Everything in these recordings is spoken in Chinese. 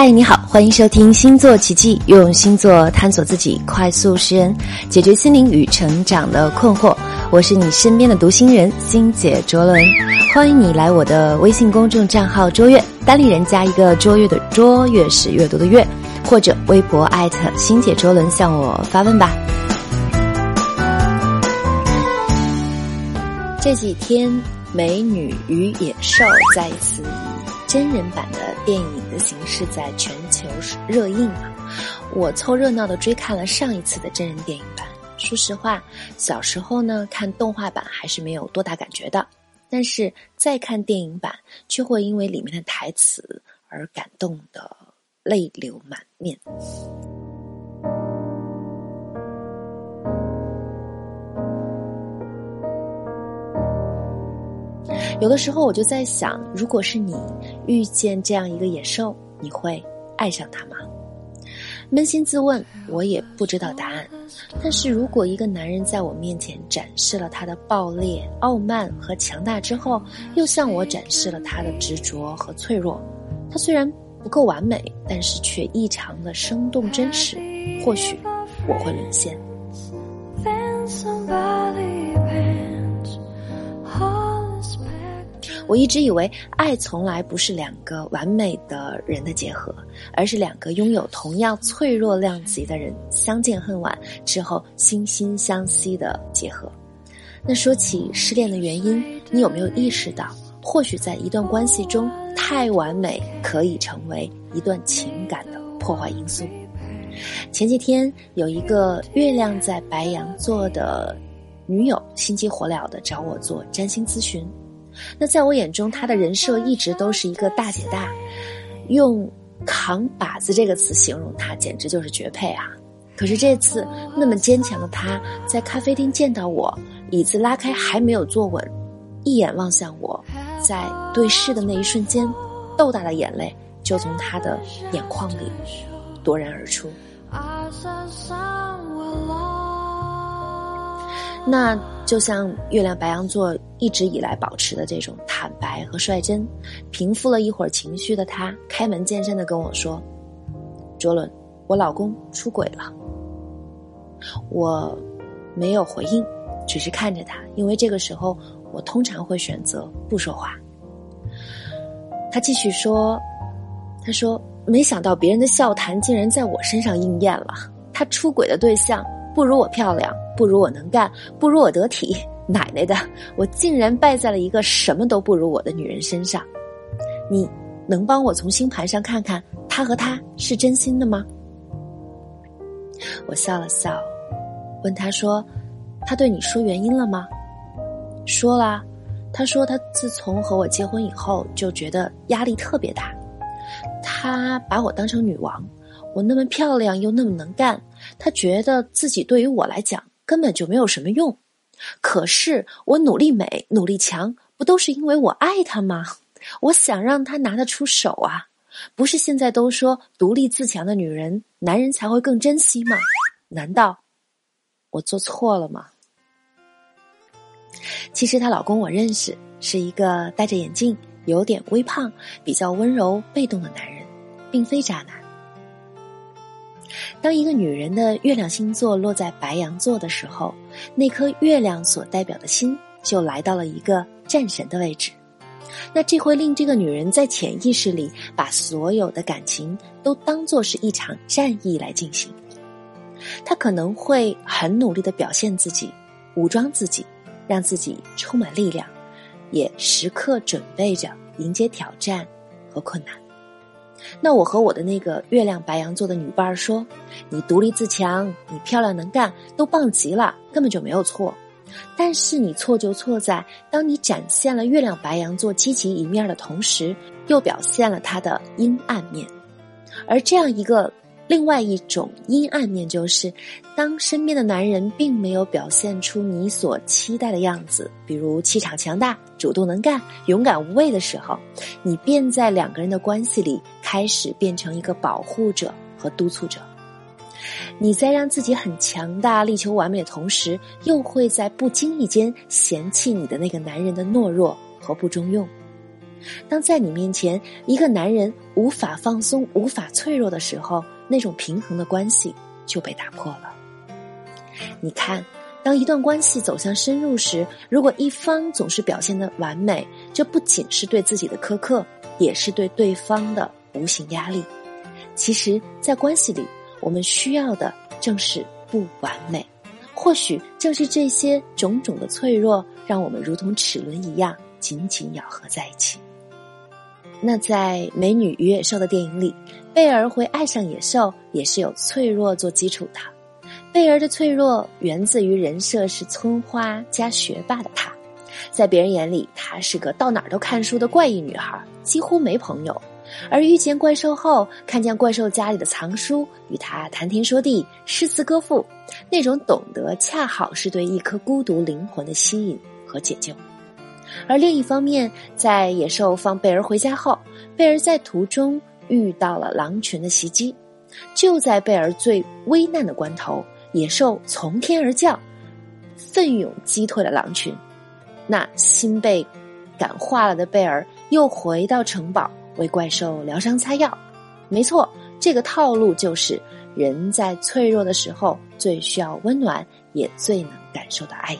嗨，你好，欢迎收听星座奇迹，用星座探索自己，快速识人，解决心灵与成长的困惑。我是你身边的读心人星姐卓伦，欢迎你来我的微信公众账号“卓越”，单立人加一个“卓越”的“卓越”是阅读的“阅”，或者微博艾特星姐卓伦向我发问吧。这几天，《美女与野兽》再一。真人版的电影的形式在全球热映啊！我凑热闹的追看了上一次的真人电影版。说实话，小时候呢看动画版还是没有多大感觉的，但是再看电影版，却会因为里面的台词而感动的泪流满面。有的时候我就在想，如果是你遇见这样一个野兽，你会爱上它吗？扪心自问，我也不知道答案。但是如果一个男人在我面前展示了他的暴烈、傲慢和强大之后，又向我展示了他的执着和脆弱，他虽然不够完美，但是却异常的生动真实，或许我会沦陷。我一直以为，爱从来不是两个完美的人的结合，而是两个拥有同样脆弱量级的人相见恨晚之后惺惺相惜的结合。那说起失恋的原因，你有没有意识到，或许在一段关系中，太完美可以成为一段情感的破坏因素？前几天有一个月亮在白羊座的女友，心急火燎的找我做占星咨询。那在我眼中，他的人设一直都是一个大姐大，用“扛把子”这个词形容他，简直就是绝配啊！可是这次那么坚强的他，在咖啡厅见到我，椅子拉开还没有坐稳，一眼望向我，在对视的那一瞬间，豆大的眼泪就从他的眼眶里夺然而出。那就像月亮白羊座一直以来保持的这种坦白和率真，平复了一会儿情绪的他，开门见山的跟我说：“卓伦，我老公出轨了。”我没有回应，只是看着他，因为这个时候我通常会选择不说话。他继续说：“他说没想到别人的笑谈竟然在我身上应验了，他出轨的对象。”不如我漂亮，不如我能干，不如我得体，奶奶的，我竟然败在了一个什么都不如我的女人身上。你能帮我从星盘上看看他和他是真心的吗？我笑了笑，问他说：“他对你说原因了吗？”说了，他说他自从和我结婚以后就觉得压力特别大，他把我当成女王。我那么漂亮又那么能干，他觉得自己对于我来讲根本就没有什么用。可是我努力美、努力强，不都是因为我爱他吗？我想让他拿得出手啊！不是现在都说独立自强的女人，男人才会更珍惜吗？难道我做错了吗？其实她老公我认识，是一个戴着眼镜、有点微胖、比较温柔被动的男人，并非渣男。当一个女人的月亮星座落在白羊座的时候，那颗月亮所代表的心就来到了一个战神的位置。那这会令这个女人在潜意识里把所有的感情都当做是一场战役来进行。她可能会很努力的表现自己，武装自己，让自己充满力量，也时刻准备着迎接挑战和困难。那我和我的那个月亮白羊座的女伴儿说：“你独立自强，你漂亮能干，都棒极了，根本就没有错。但是你错就错在，当你展现了月亮白羊座积极一面的同时，又表现了他的阴暗面。而这样一个。”另外一种阴暗面就是，当身边的男人并没有表现出你所期待的样子，比如气场强大、主动能干、勇敢无畏的时候，你便在两个人的关系里开始变成一个保护者和督促者。你在让自己很强大、力求完美的同时，又会在不经意间嫌弃你的那个男人的懦弱和不中用。当在你面前一个男人无法放松、无法脆弱的时候，那种平衡的关系就被打破了。你看，当一段关系走向深入时，如果一方总是表现的完美，这不仅是对自己的苛刻，也是对对方的无形压力。其实，在关系里，我们需要的正是不完美。或许正是这些种种的脆弱，让我们如同齿轮一样紧紧咬合在一起。那在《美女与野兽》的电影里，贝儿会爱上野兽，也是有脆弱做基础的。贝儿的脆弱源自于人设是村花加学霸的她，在别人眼里，她是个到哪儿都看书的怪异女孩，几乎没朋友。而遇见怪兽后，看见怪兽家里的藏书，与他谈天说地，诗词歌赋，那种懂得恰好是对一颗孤独灵魂的吸引和解救。而另一方面，在野兽放贝儿回家后，贝儿在途中遇到了狼群的袭击。就在贝儿最危难的关头，野兽从天而降，奋勇击退了狼群。那心被感化了的贝儿又回到城堡，为怪兽疗伤擦药。没错，这个套路就是人在脆弱的时候最需要温暖，也最能感受到爱意。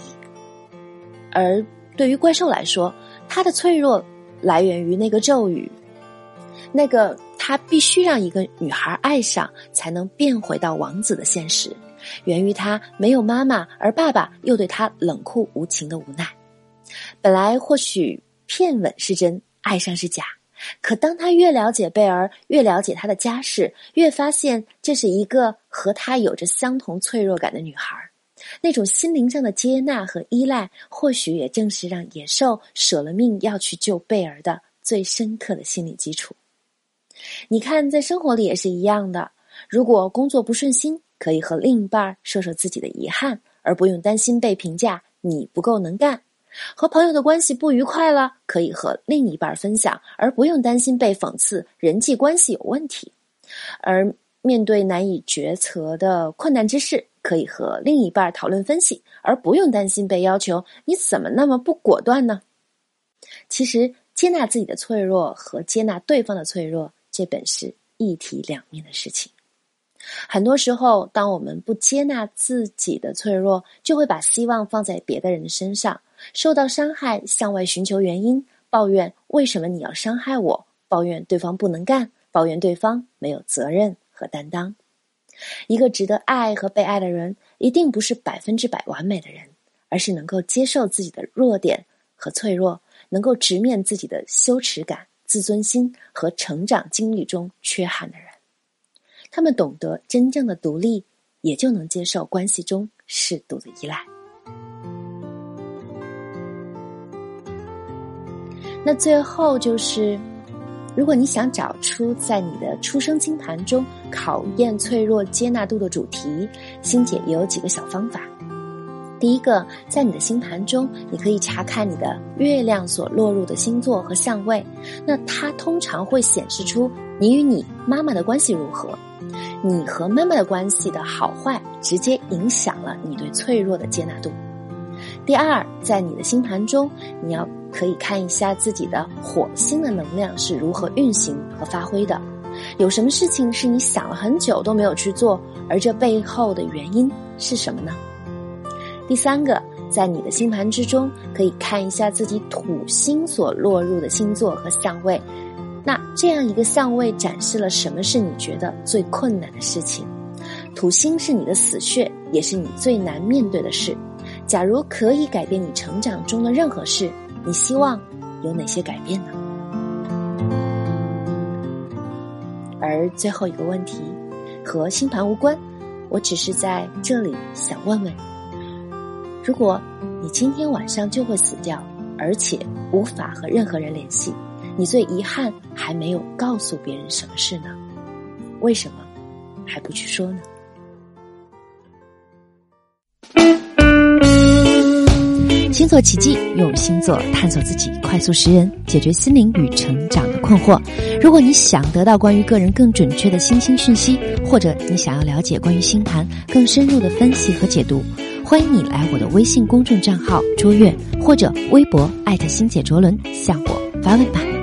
而对于怪兽来说，他的脆弱来源于那个咒语，那个他必须让一个女孩爱上才能变回到王子的现实，源于他没有妈妈，而爸爸又对他冷酷无情的无奈。本来或许骗吻是真，爱上是假，可当他越了解贝儿，越了解他的家世，越发现这是一个和他有着相同脆弱感的女孩。那种心灵上的接纳和依赖，或许也正是让野兽舍了命要去救贝儿的最深刻的心理基础。你看，在生活里也是一样的。如果工作不顺心，可以和另一半说说自己的遗憾，而不用担心被评价你不够能干；和朋友的关系不愉快了，可以和另一半分享，而不用担心被讽刺人际关系有问题。而面对难以决策的困难之事，可以和另一半讨论分析，而不用担心被要求“你怎么那么不果断呢？”其实，接纳自己的脆弱和接纳对方的脆弱，这本是一体两面的事情。很多时候，当我们不接纳自己的脆弱，就会把希望放在别的人的身上，受到伤害向外寻求原因，抱怨为什么你要伤害我，抱怨对方不能干，抱怨对方没有责任和担当。一个值得爱和被爱的人，一定不是百分之百完美的人，而是能够接受自己的弱点和脆弱，能够直面自己的羞耻感、自尊心和成长经历中缺憾的人。他们懂得真正的独立，也就能接受关系中适度的依赖。那最后就是。如果你想找出在你的出生星盘中考验脆弱接纳度的主题，星姐也有几个小方法。第一个，在你的星盘中，你可以查看你的月亮所落入的星座和相位，那它通常会显示出你与你妈妈的关系如何，你和妈妈的关系的好坏，直接影响了你对脆弱的接纳度。第二，在你的星盘中，你要。可以看一下自己的火星的能量是如何运行和发挥的，有什么事情是你想了很久都没有去做，而这背后的原因是什么呢？第三个，在你的星盘之中，可以看一下自己土星所落入的星座和相位，那这样一个相位展示了什么是你觉得最困难的事情？土星是你的死穴，也是你最难面对的事。假如可以改变你成长中的任何事。你希望有哪些改变呢？而最后一个问题和星盘无关，我只是在这里想问问：如果你今天晚上就会死掉，而且无法和任何人联系，你最遗憾还没有告诉别人什么事呢？为什么还不去说呢？星座奇迹，用星座探索自己，快速识人，解决心灵与成长的困惑。如果你想得到关于个人更准确的星星讯息，或者你想要了解关于星盘更深入的分析和解读，欢迎你来我的微信公众账号“卓越”或者微博艾特星姐卓伦向我发问吧。